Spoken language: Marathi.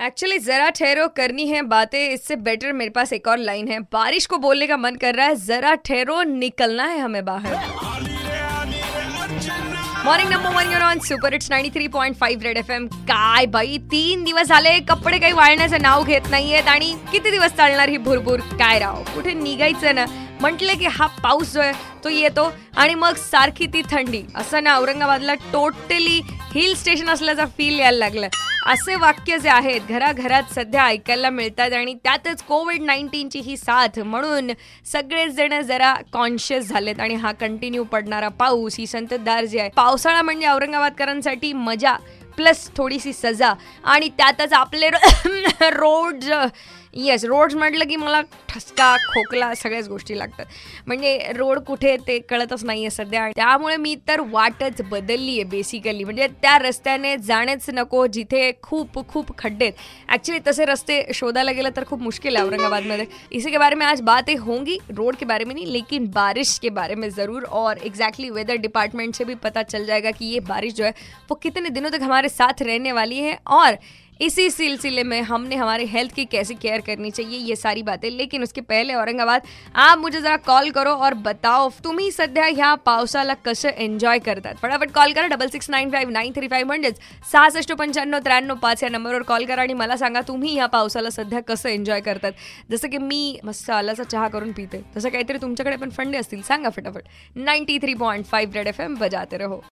एक्चुअली जरा ठहरो करनी है बातें इससे बेटर मेरे पास एक और लाइन है। बारिश को बोलने का मन कर रहा है जरा ठहरो निकलना है हमें बाहर। Morning number one you're on super it's ninety three point five red F M काय बाई तीन दिवस झाले कपडे काही वाळण्याचं नाव घेत नाहीयेत आणि किती दिवस चालणार ही भुरभुर? काय राव कुठे निघायचं ना? म्हटलं की हा पाऊस जो आहे तो येतो आणि मग सारखी ती थंडी. असं ना औरंगाबादला टोटली हिल स्टेशन असल्याचा फील यायला लागलाय असे वाक्य जे आहेत घराघरात सध्या ऐकायला मिळतात आणि त्यातच कोविड नाईन्टीनची ही साथ म्हणून सगळेच जण जरा कॉन्शियस झालेत आणि हा कंटिन्यू पडणारा पाऊस ही संततधार जी आहे पावसाळा म्हणजे औरंगाबादकरांसाठी मजा प्लस थोडीशी सजा आणि त्यातच आपले रोड येस रोड्स म्हटलं की मला ठसका, खोकला सगळ्याच गोष्टी लागतात. म्हणजे रोड कुठे ते कळतच नाही आहे सध्या. त्यामुळे मी तर वाटच बदलली आहे बेसिकली म्हणजे त्या रस्त्याने जाणेच नको, जिथे खूप खूप खड्डे ॲक्च्युली तसे रस्ते शोधायला गेलं तर खूप मुश्किल है औरंगाबाद में इसी के बारे में आज बातें होंगी रोड के बारे में नहीं, लेकिन बारिश के बारे में ज़रूर. और एग्जैक्टली वेदर डिपार्टमेंट से भी पता चल जाएगा कि ये बारिश जो है, वो कितने दिनों तक हमारे साथ रहने वाली है. और इसी सिलसिले में हमने हमारे हेल्थ की कैसे केअर करनी चाहिए ये सारी बातें। लेकिन उसके पहले औरंगाबाद आप मुझे जरा कॉल करो और बताओ तुम्ही सध्या ह्या पावसाला कसं एन्जॉय करतात? फटाफट कॉल करा double six nine five nine three five म्हणजेच सहासष्ट पंच्याण्णव त्र्याण्णव पाच या नंबरवर कॉल करा आणि मला सांगा तुम्ही ह्या पावसाला सध्या कसं एन्जॉय करतात? जसं की मी मस्त आलाचा चहा करून पिते. तसं काहीतरी तुमच्याकडे पण फंडे असतील. सांगा फटाफट. Ninety three point five red F M बजाते रहो.